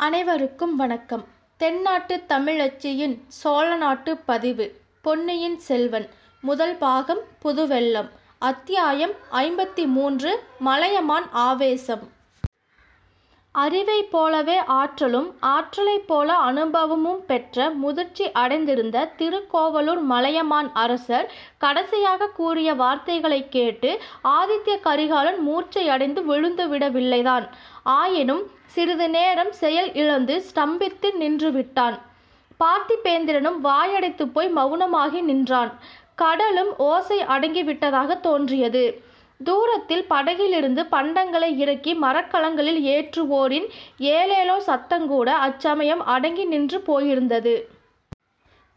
அனைவருக்கும் வணக்கம். தென்னாட்டு தமிழச்சியின் சோழ நாட்டு பதிவு பொன்னியின் செல்வன் முதல் பாகம் புதுவெள்ளம் அத்தியாயம் ஐம்பத்தி மூன்று மலையமான் ஆவேசம். அறிவைப் போலவே ஆற்றலும் ஆற்றலைப் போல அனுபவமும் பெற்ற முதிர்ச்சி அடைந்திருந்த திருக்கோவலூர் மலையமான் அரசர் கடைசியாக கூறிய வார்த்தைகளைக் கேட்டு ஆதித்ய கரிகாலன் மூர்ச்சையடைந்து விழுந்துவிடவில்லைதான் ஆயினும் சிறிது நேரம் செயல் இழந்து ஸ்தம்பித்து நின்றுவிட்டான் பார்த்திபேந்திரனும் வாயடைத்து போய் மௌனமாகி நின்றான். கடலும் ஓசை அடங்கிவிட்டதாக தோன்றியது. தூரத்தில் படகிலிருந்து பண்டங்களை இறக்கி மரக்கலங்களில் ஏற்றுவோரின் ஏலேலோ சத்தங்கூட அச்சமயம் அடங்கி நின்று போயிருந்தது.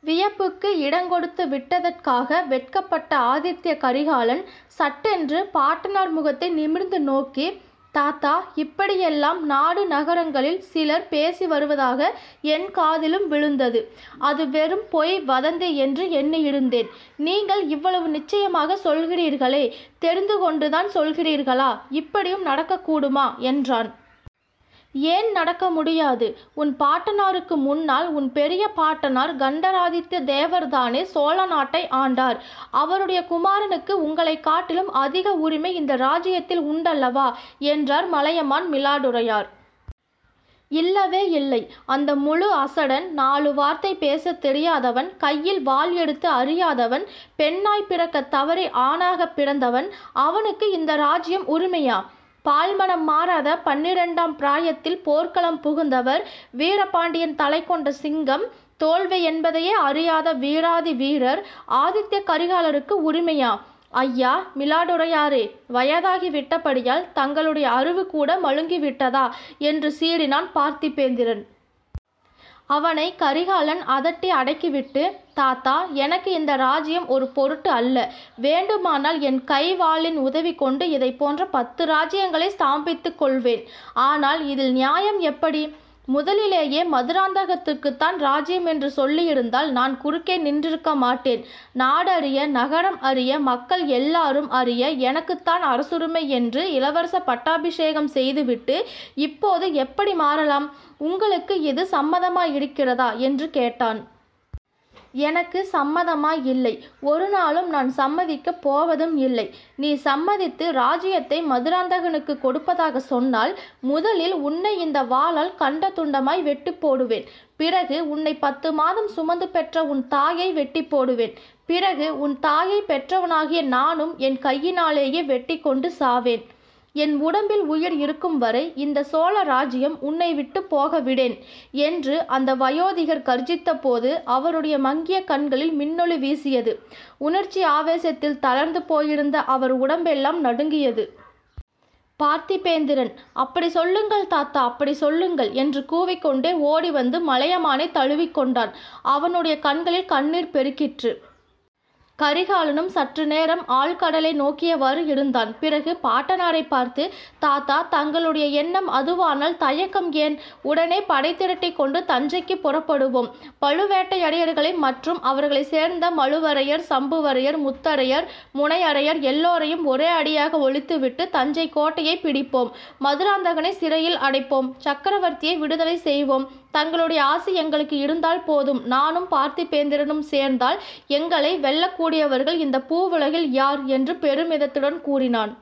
வியப்புக்கு இடங்கொடுத்து விட்டதற்காக வெட்கப்பட்ட ஆதித்ய கரிகாலன் சட்டென்று பாட்டனார் முகத்தை நிமிர்ந்து நோக்கி தாத்தா இப்படியெல்லாம் நாடு நகரங்களில் சிலர் பேசி வருவதாக என் காதிலும் விழுந்தது. அது வெறும் பொய் வதந்தி என்று எண்ணியிருந்தேன். நீங்கள் இவ்வளவு நிச்சயமாக சொல்கிறீர்களே தெரிந்து கொண்டுதான் சொல்கிறீர்களா? இப்படியும் நடக்கக்கூடுமா? என்றான். ஏன் நடக்க முடியாது? உன் பாட்டனாருக்கு முன்னால் உன் பெரிய பாட்டனார் கண்டராதித்ய தேவர்தானே சோழ நாட்டை ஆண்டார். அவருடைய குமாரனுக்கு உங்களை காட்டிலும் அதிக உரிமை இந்த ராஜ்யத்தில் உண்டல்லவா? என்றார் மலையமான் மிலாடுரையார். இல்லவே இல்லை. அந்த முழு அசடன் நாலு வார்த்தை பேச தெரியாதவன் கையில் வாள் எடுத்து அறியாதவன் பெண்ணாய் பிறக்க தவறி ஆணாக பிறந்தவன் அவனுக்கு இந்த ராஜ்யம் உரிமையா? பால்மனம் மாறாத பன்னிரெண்டாம் பிராயத்தில் போர்க்களம் புகுந்தவர் வீரபாண்டியன் தலை கொண்ட சிங்கம் தோல்வி என்பதையே அறியாத வீராதி வீரர் ஆதித்ய கரிகாலருக்கு உரிமையா? ஐயா மிலாடுரையாரே வயதாகி விட்டபடியால் தங்களுடைய அறிவு கூட மழுங்கி விட்டதா? என்று சீறினான் பார்த்திபேந்திரன். அவனை கரிகாலன் அதட்டி அடக்கிவிட்டு தாத்தா எனக்கு இந்த ராஜ்யம் ஒரு பொருட்டு அல்ல. வேண்டுமானால் என் கைவாளின் உதவி கொண்டு இதை போன்ற பத்து ராஜ்யங்களை ஸ்தாபித்துக் கொள்வேன். ஆனால் இதில் நியாயம் எப்படி? முதலிலேயே மதுராந்தகத்துக்குத்தான் ராஜ்யம் என்று சொல்லியிருந்தால் நான் குறுக்கே நின்றிருக்க மாட்டேன். நாடறிய நகரம் அறிய மக்கள் எல்லாரும் அறிய எனக்குத்தான் அரசுரிமை என்று இளவரச பட்டாபிஷேகம் செய்துவிட்டு இப்போது எப்படி மாறலாம்? உங்களுக்கு இது சம்மதமாயிருக்கிறதா? என்று கேட்டான். எனக்கு சம்மதமாய் இல்லை. ஒரு நாளும் நான் சம்மதிக்கப் போவதும் இல்லை. நீ சம்மதித்து ராஜ்யத்தை மதுராந்தகனுக்கு கொடுப்பதாக சொன்னால் முதலில் உன்னை இந்த வாளால் கண்ட துண்டமாய் வெட்டி போடுவேன். பிறகு உன்னை பத்து மாதம் சுமந்து பெற்ற உன் தாயை வெட்டி போடுவேன். பிறகு உன் தாயை பெற்றவனாகிய நானும் என் கையினாலேயே வெட்டி கொண்டு சாவேன். என் உடம்பில் உயிர் இருக்கும் வரை இந்த சோழ ராஜ்யம் உன்னை விட்டு போக விடேன் என்று அந்த வயோதிகர் கர்ஜித்த போது அவருடைய மங்கிய கண்களில் மின்னொளி வீசியது. உணர்ச்சி ஆவேசத்தில் தளர்ந்து போயிருந்த அவர் உடம்பெல்லாம் நடுங்கியது. பார்த்திபேந்திரன் அப்படி சொல்லுங்கள் தாத்தா அப்படி சொல்லுங்கள் என்று கூவிக்கொண்டே ஓடி வந்து மலையமானை தழுவிக்கொண்டான். அவனுடைய கண்களில் கண்ணீர் பெருக்கிற்று. கரிகாலனும் சற்று நேரம் ஆழ்கடலை நோக்கியவாறு இருந்தான். பிறகு பாட்டனாரை பார்த்து தாத்தா தங்களுடைய எண்ணம் அதுவானால் தயக்கம் ஏன்? உடனே படை திரட்டி கொண்டு தஞ்சைக்கு புறப்படுவோம். பழுவேட்டையடையர்களை மற்றும் அவர்களை சேர்ந்த மழுவரையர் சம்புவரையர் முத்தரையர் முனையரையர் எல்லோரையும் ஒரே அடியாக ஒழித்துவிட்டு தஞ்சை கோட்டையை பிடிப்போம். மதுராந்தகனை சிறையில் அடைப்போம். சக்கரவர்த்தியை விடுதலை செய்வோம். தங்களுடைய ஆசை எங்களுக்கு இருந்தால் போதும். நானும் பார்த்திபேந்திரனும் சேர்ந்தால் எங்களை வெல்லக்கூடியவர்கள் இந்த பூவுலகில் யார்? என்று பெருமிதத்துடன் கூறினான்.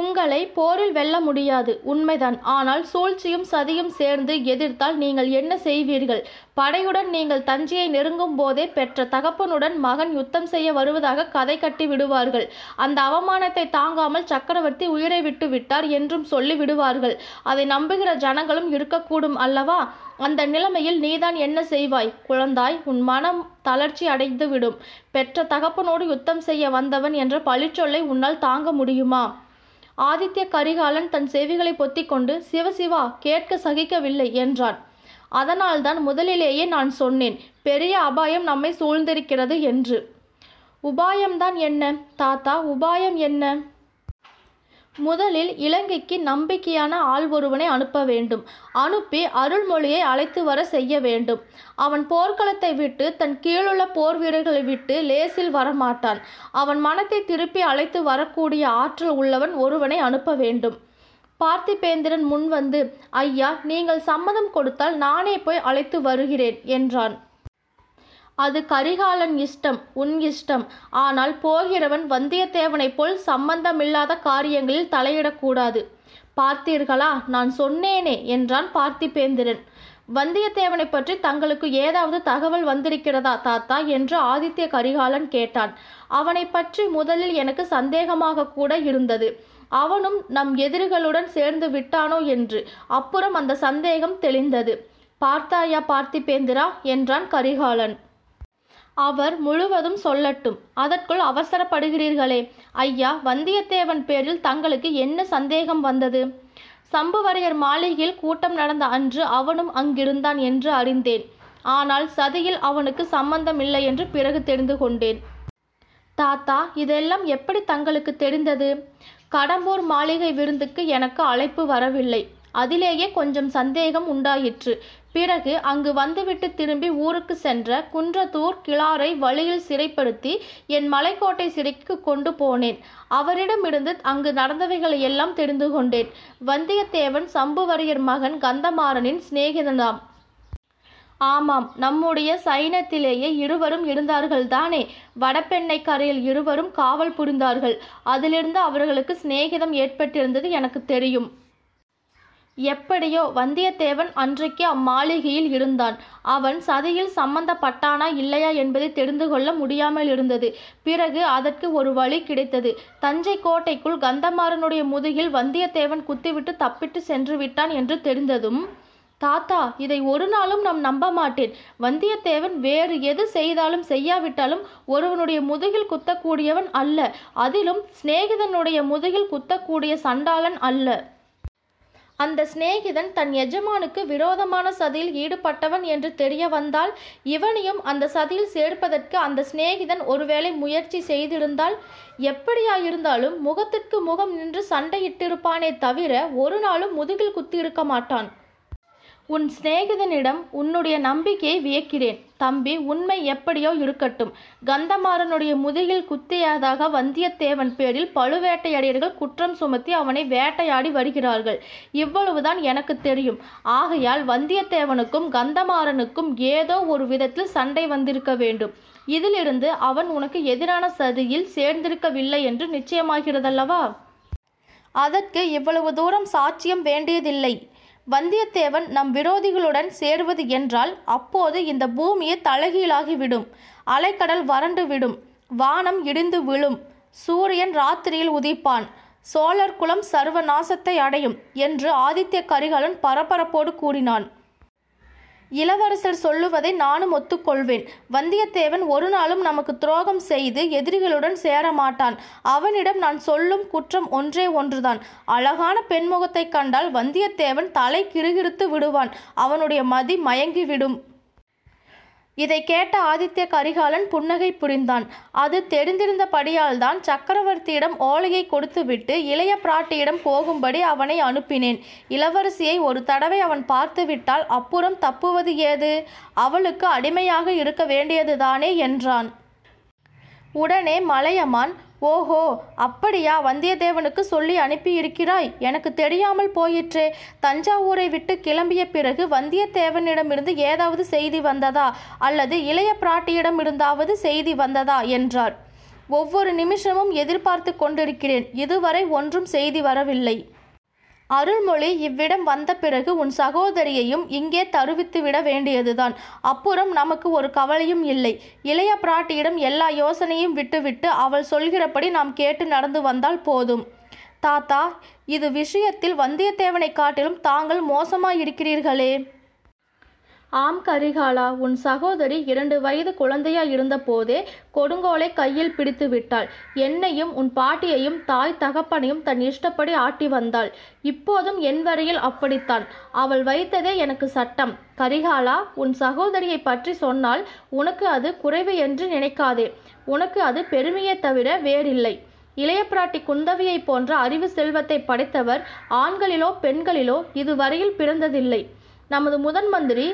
உங்களை போரில் வெல்ல முடியாது. உண்மைதான். ஆனால் சூழ்ச்சியும் சதியும் சேர்ந்து எதிர்த்தால் நீங்கள் என்ன செய்வீர்கள்? படையுடன் நீங்கள் தஞ்சையை நெருங்கும் போதே பெற்ற தகப்பனுடன் மகன் யுத்தம் செய்ய வருவதாக கதை கட்டி விடுவார்கள். அந்த அவமானத்தை தாங்காமல் சக்கரவர்த்தி உயிரை விட்டு விட்டார் என்றும் சொல்லி விடுவார்கள். அதை நம்புகிற ஜனங்களும் இருக்கக்கூடும் அல்லவா? அந்த நிலைமையில் நீதான் என்ன செய்வாய்? குழந்தாய் உன் மனம் தளர்ச்சி அடைந்து விடும் பெற்ற தகப்பனோடு யுத்தம் செய்ய வந்தவன் என்ற பழிச்சொல்லை உன்னால் தாங்க முடியுமா? ஆதித்ய கரிகாலன் தன் செவிகளை பொத்திக்கொண்டு சிவசிவா கேட்க சகிக்கவில்லை என்றான். அதனால்தான் முதலிலேயே நான் சொன்னேன் பெரிய அபாயம் நம்மை சூழ்ந்திருக்கிறது என்று. உபாயம்தான் என்ன தாத்தா உபாயம் என்ன? முதலில் இலங்கைக்கு நம்பிக்கையான ஆள் ஒருவனை அனுப்ப வேண்டும். அனுப்பி அருள்மொழியை அழைத்து வர செய்ய வேண்டும். அவன் போர்க்களத்தை விட்டு தன் கீழுள்ள போர் வீரர்களை விட்டு லேசில் வரமாட்டான். அவன் மனத்தை திருப்பி அழைத்து வரக்கூடிய ஆற்றல் உள்ளவன் ஒருவனை அனுப்ப வேண்டும். பார்த்திபேந்திரன் முன் வந்து ஐயா நீங்கள் சம்மதம் கொடுத்தால் நானே போய் அழைத்து வருகிறேன் என்றான். அது கரிகாலன் இஷ்டம் உன் இஷ்டம். ஆனால் போகிறவன் வந்தியத்தேவனைப் போல் சம்பந்தமில்லாத காரியங்களில் தலையிடக்கூடாது. பார்த்தீர்களா? நான் சொன்னேனே என்றான் பார்த்திபேந்திரன். வந்தியத்தேவனை பற்றி தங்களுக்கு ஏதாவது தகவல் வந்திருக்கிறதா தாத்தா? என்று ஆதித்ய கரிகாலன் கேட்டான். அவனை பற்றி முதலில் எனக்கு சந்தேகமாக கூட இருந்தது. அவனும் நம் எதிரிகளுடன் சேர்ந்து விட்டானோ என்று அப்புறம் அந்த சந்தேகம் தெளிந்தது. பார்த்தாயா பார்த்திபேந்திரா? என்றான் கரிகாலன். அவர் முழுவதும் சொல்லட்டும். அதற்குள் அவசரப்படுகிறீர்களே. ஐயா வந்தியத்தேவன் பேரில் தங்களுக்கு என்ன சந்தேகம் வந்தது? சம்புவரையர் மாளிகையில் கூட்டம் நடந்த அன்று அவனும் அங்கிருந்தான் என்று அறிந்தேன். ஆனால் சதியில் அவனுக்கு சம்பந்தம் இல்லை என்று பிறகு தெரிந்து கொண்டேன். தாத்தா இதெல்லாம் எப்படி தங்களுக்கு தெரிந்தது? கடம்பூர் மாளிகை விருந்துக்கு எனக்கு அழைப்பு வரவில்லை. அதிலேயே கொஞ்சம் சந்தேகம் உண்டாயிற்று. பிறகு அங்கு வந்துவிட்டு திரும்பி ஊருக்கு சென்ற குன்றத்தூர் கிளாரை வழியில் சிறைப்படுத்தி என் மலைக்கோட்டை சிறைக்கு கொண்டு போனேன். அவரிடமிருந்து அங்கு நடந்தவைகளை எல்லாம் தெரிந்து கொண்டேன். வந்தியத்தேவன் சம்புவரையர் மகன் கந்தமாறனின் சிநேகிதனாம். ஆமாம் நம்முடைய சைனத்திலேயே இருவரும் இருந்தார்கள் தானே வடபெண்ணை கரையில் இருவரும் காவல் புரிந்தார்கள். அதிலிருந்து அவர்களுக்கு சிநேகிதம் ஏற்பட்டிருந்தது எனக்கு தெரியும். எப்படியோ வந்தியத்தேவன் அன்றைக்கு அம்மாளிகையில் இருந்தான். அவன் சதியில் சம்பந்தப்பட்டானா இல்லையா என்பதை தெரிந்து கொள்ள முடியாமல் இருந்தது. பிறகு அதற்கு ஒரு வழி கிடைத்தது. தஞ்சை கோட்டைக்குள் கந்தமாறனுடைய முதுகில் வந்தியத்தேவன் குத்திவிட்டு தப்பிட்டு சென்று விட்டான் என்று தெரிந்ததும் தாத்தா இதை ஒரு நாளும் நாம் நம்ப மாட்டேன். வந்தியத்தேவன் வேறு எது செய்தாலும் செய்யாவிட்டாலும் ஒருவனுடைய முதுகில் குத்தக்கூடியவன் அல்ல. அதிலும் சிநேகிதனுடைய முதுகில் குத்தக்கூடிய சண்டாளன் அல்ல. அந்த சிநேகிதன் தன் எஜமானுக்கு விரோதமான சதியில் ஈடுபட்டவன் என்று தெரிய வந்தால் இவனையும் அந்த சதியில் சேர்ப்பதற்கு அந்த சிநேகிதன் ஒருவேளை முயற்சி செய்திருந்தால் எப்படியாயிருந்தாலும் முகத்திற்கு முகம் நின்று சண்டையிட்டிருப்பானே தவிர ஒரு நாளும் முதுகில் குத்தியிருக்க மாட்டான். உன் சிநேகிதனிடம் உன்னுடைய நம்பிக்கையை வியக்கிறேன். தம்பி உண்மை எப்படியோ இருக்கட்டும் கந்தமாறனுடைய முதுகில் குத்தியதாக வந்தியத்தேவன் பேரில் பழுவேட்டையடியர்கள் குற்றம் சுமத்தி அவனை வேட்டையாடி வருகிறார்கள். இவ்வளவுதான் எனக்கு தெரியும். ஆகையால் வந்தியத்தேவனுக்கும் கந்தமாறனுக்கும் ஏதோ ஒரு விதத்தில் சண்டை வந்திருக்க வேண்டும். இதிலிருந்து அவன் உனக்கு எதிரான சதியில் சேர்ந்திருக்கவில்லை என்று நிச்சயமாகிறதல்லவா? அதற்கு இவ்வளவு தூரம் சாட்சியம் வேண்டியதில்லை. வந்தியத்தேவன் நம் விரோதிகளுடன் சேருவது என்றால் அப்போது இந்த பூமியை தலைகீழாகிவிடும் அலைக்கடல் வறண்டு விடும் வானம் இடிந்து விழும் சூரியன் ராத்திரியில் உதிப்பான் சோழர் குலம் சர்வநாசத்தை அடையும் என்று ஆதித்ய கரிகாலன் பரபரப்போடு கூறினான். இளவரசர் சொல்லுவதை நானும் ஒத்துக்கொள்வேன். வந்தியத்தேவன் ஒரு நாளும் நமக்கு துரோகம் செய்து எதிரிகளுடன் சேரமாட்டான். அவனிடம் நான் சொல்லும் குற்றம் ஒன்றே ஒன்றுதான். அழகான பெண்முகத்தைக் கண்டால் வந்தியத்தேவன் தலை கிருகிருத்து விடுவான். அவனுடைய மதி மயங்கிவிடும். இதை கேட்ட ஆதித்ய கரிகாலன் புன்னகை புரிந்தான். அது தெரிந்திருந்தபடியால் தான் சக்கரவர்த்தியிடம் ஓலையை கொடுத்துவிட்டு இளைய பிராட்டியிடம் போகும்படி அவனை அனுப்பினேன். இளவரசியை ஒரு தடவை அவன் பார்த்துவிட்டால் அப்புறம் தப்புவது ஏது? அவளுக்கு அடிமையாக இருக்க வேண்டியதுதானே என்றான். உடனே மலையமான் ஓஹோ அப்படியா? வந்தியத்தேவனுக்கு சொல்லி அனுப்பியிருக்கிறாய். எனக்கு தெரியாமல் போயிற்றே. தஞ்சாவூரை விட்டு கிளம்பிய பிறகு வந்தியத்தேவனிடமிருந்து ஏதாவது செய்தி வந்ததா? அல்லது இளைய பிராட்டியிடமிருந்தாவது செய்தி வந்ததா? என்றார் ஒவ்வொரு நிமிஷமும் எதிர்பார்த்து கொண்டிருக்கிறேன். இதுவரை ஒன்றும் செய்தி வரவில்லை. அருள்மொழி இவ்விடம் வந்த பிறகு உன் சகோதரியையும் இங்கே தருவித்துவிட வேண்டியதுதான். அப்புறம் நமக்கு ஒரு கவலையும் இல்லை. இளைய பிராட்டியிடம் எல்லா யோசனையும் விட்டுவிட்டு அவள் சொல்கிறபடி நாம் கேட்டு நடந்து வந்தால் போதும். தாத்தா இது விஷயத்தில் வந்தியத்தேவனை காட்டிலும் தாங்கள் மோசமாயிருக்கிறீர்களே. ஆம் கரிகாலா உன் சகோதரி இரண்டு வயது குழந்தையா இருந்தபோதே கொடுங்கோலை கையில் பிடித்து விட்டாள். என்னையும் உன் பாட்டியையும் தாய் தகப்பனையும் தன் இஷ்டப்படி ஆட்டி வந்தாள். இப்போதும் என் வரையில் அப்படித்தான். அவள் வைத்ததே எனக்கு சட்டம். கரிகாலா உன் சகோதரியை பற்றி சொன்னால் உனக்கு அது குறைவு என்று நினைக்காதே. உனக்கு அது பெருமையை தவிர வேறில்லை. இளைய பிராட்டி குந்தவியை போன்ற அறிவு செல்வத்தை படைத்தவர் ஆண்களிலோ பெண்களிலோ இதுவரையில் பிறந்ததில்லை. நமது முதன் மந்திரி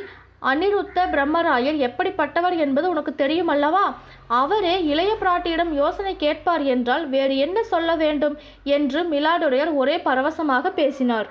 அனிருத்த பிரம்மராயர் எப்படிப்பட்டவர் என்பது உனக்கு தெரியும் அல்லவா? அவரே இளைய பிராட்டியிடம் யோசனை கேட்பார் என்றால் வேறு என்ன சொல்ல வேண்டும்? என்று மிலாடுடையர் ஒரே பரவசமாக பேசினார்.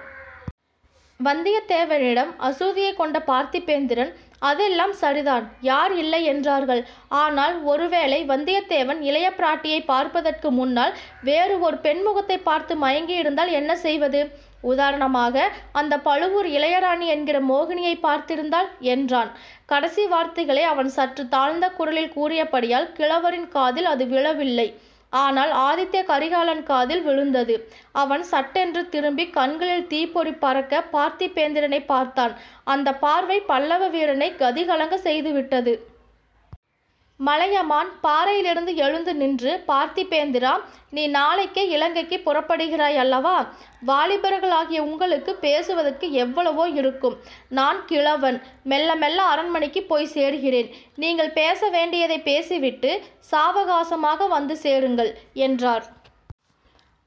வந்தியத்தேவனிடம் அசூதியை கொண்ட பார்த்திபேந்திரன் அதெல்லாம் சரிதான் யார் இல்லை என்றார்கள். ஆனால் ஒருவேளை வந்தியத்தேவன் இளைய பிராட்டியை பார்ப்பதற்கு முன்னால் வேறு ஒரு பெண்முகத்தை பார்த்து மயங்கியிருந்தால் என்ன செய்வது? உதாரணமாக அந்த பழுவூர் இளையராணி என்கிற மோகினியை பார்த்திருந்தால் என்றான். கடைசி வார்த்தைகளை அவன் சற்று தாழ்ந்த குரலில் கூறியபடியால் கிழவரின் காதில் அது விழவில்லை. ஆனால் ஆதித்ய கரிகாலன் காதில் விழுந்தது. அவன் சட்டென்று திரும்பி கண்களில் தீப்பொறி பறக்க பார்த்திபேந்திரனை பார்த்தான். அந்த பார்வை பல்லவ வீரனை கதிகலங்க செய்துவிட்டது. மலையமான் பாறையிலிருந்து எழுந்து நின்று பார்த்திபேந்திரா நீ நாளைக்கே இலங்கைக்கு புறப்படுகிறாய் அல்லவா? வாலிபர்களாகிய உங்களுக்கு பேசுவதற்கு எவ்வளவோ இருக்கும். நான் கிழவன் மெல்ல மெல்ல அரண்மனைக்கு போய் சேர்கிறேன். நீங்கள் பேச வேண்டியதை பேசிவிட்டு சாவகாசமாக வந்து சேருங்கள் என்றார்.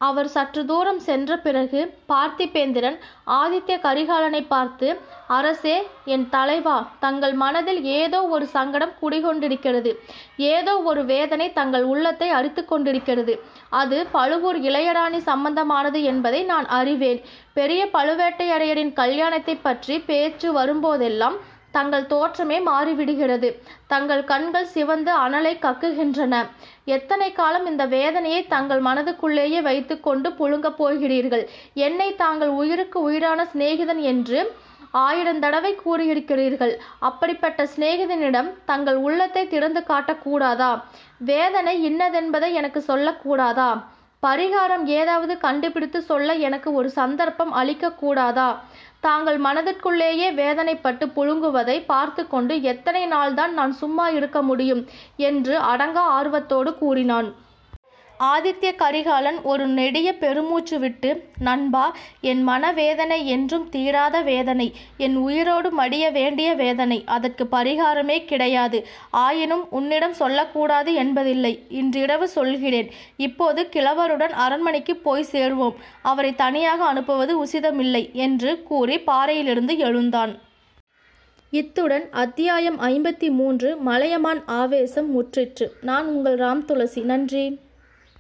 அவர் சற்று தூரம் சென்ற பிறகு பார்த்திபேந்திரன் ஆதித்ய கரிகாலனை பார்த்து அரசே என் தலைவா தங்கள் மனதில் ஏதோ ஒரு சங்கடம் குடிகொண்டிருக்கிறது. ஏதோ ஒரு வேதனை தங்கள் உள்ளத்தை அரித்து கொண்டிருக்கிறது. அது பழுவூர் இளையராணி சம்பந்தமானது என்பதை நான் அறிவேன். பெரிய பழுவேட்டையரையரின் கல்யாணத்தை பற்றி பேச்சு வரும்போதெல்லாம் தங்கள் தோற்றமே மாறிவிடுகிறது. தங்கள் கண்கள் சிவந்து அனலை கக்குகின்றன. எத்தனை காலம் இந்த வேதனையை தங்கள் மனதுக்குள்ளேயே வைத்துக்கொண்டு புழுங்கப் போகிறீர்கள்? என்னை தாங்கள் உயிருக்கு உயிரான சிநேகிதன் என்று ஆயிரம் தடவை கூறியிருக்கிறீர்கள். அப்படிப்பட்ட சிநேகிதனிடம் தங்கள் உள்ளத்தை திறந்து காட்டக்கூடாதா வேதனை இன்னதென்பதை எனக்கு சொல்லக்கூடாதா பரிகாரம் ஏதாவது கண்டுபிடித்து சொல்ல எனக்கு ஒரு சந்தர்ப்பம் அளிக்கக்கூடாதா தாங்கள் மனதிற்குள்ளேயே வேதனைப்பட்டு புழுங்குவதை பார்த்து கொண்டு எத்தனை நாள்தான் நான் சும்மா இருக்க முடியும்? என்று அடங்கா ஆர்வத்தோடு கூறினான். ஆதித்ய கரிகாலன் ஒரு நெடிய பெருமூச்சு விட்டு நண்பா என் மனவேதனை என்றும் தீராத வேதனை. என் உயிரோடு மடிய வேண்டிய வேதனை. அதற்கு பரிகாரமே கிடையாது. ஆயினும் உன்னிடம் சொல்லக்கூடாது என்பதில்லை. இன்றிரவு சொல்கிறேன். இப்போது கிழவருடன் அரண்மனைக்கு போய் சேருவோம். அவரை தனியாக அனுப்புவது உசிதமில்லை என்று கூறி பாறையிலிருந்து எழுந்தான். இத்துடன் அத்தியாயம் ஐம்பத்தி மூன்று மலையமான் ஆவேசம் முற்றிற்று. நான் உங்கள் ராம் துளசி நன்றி.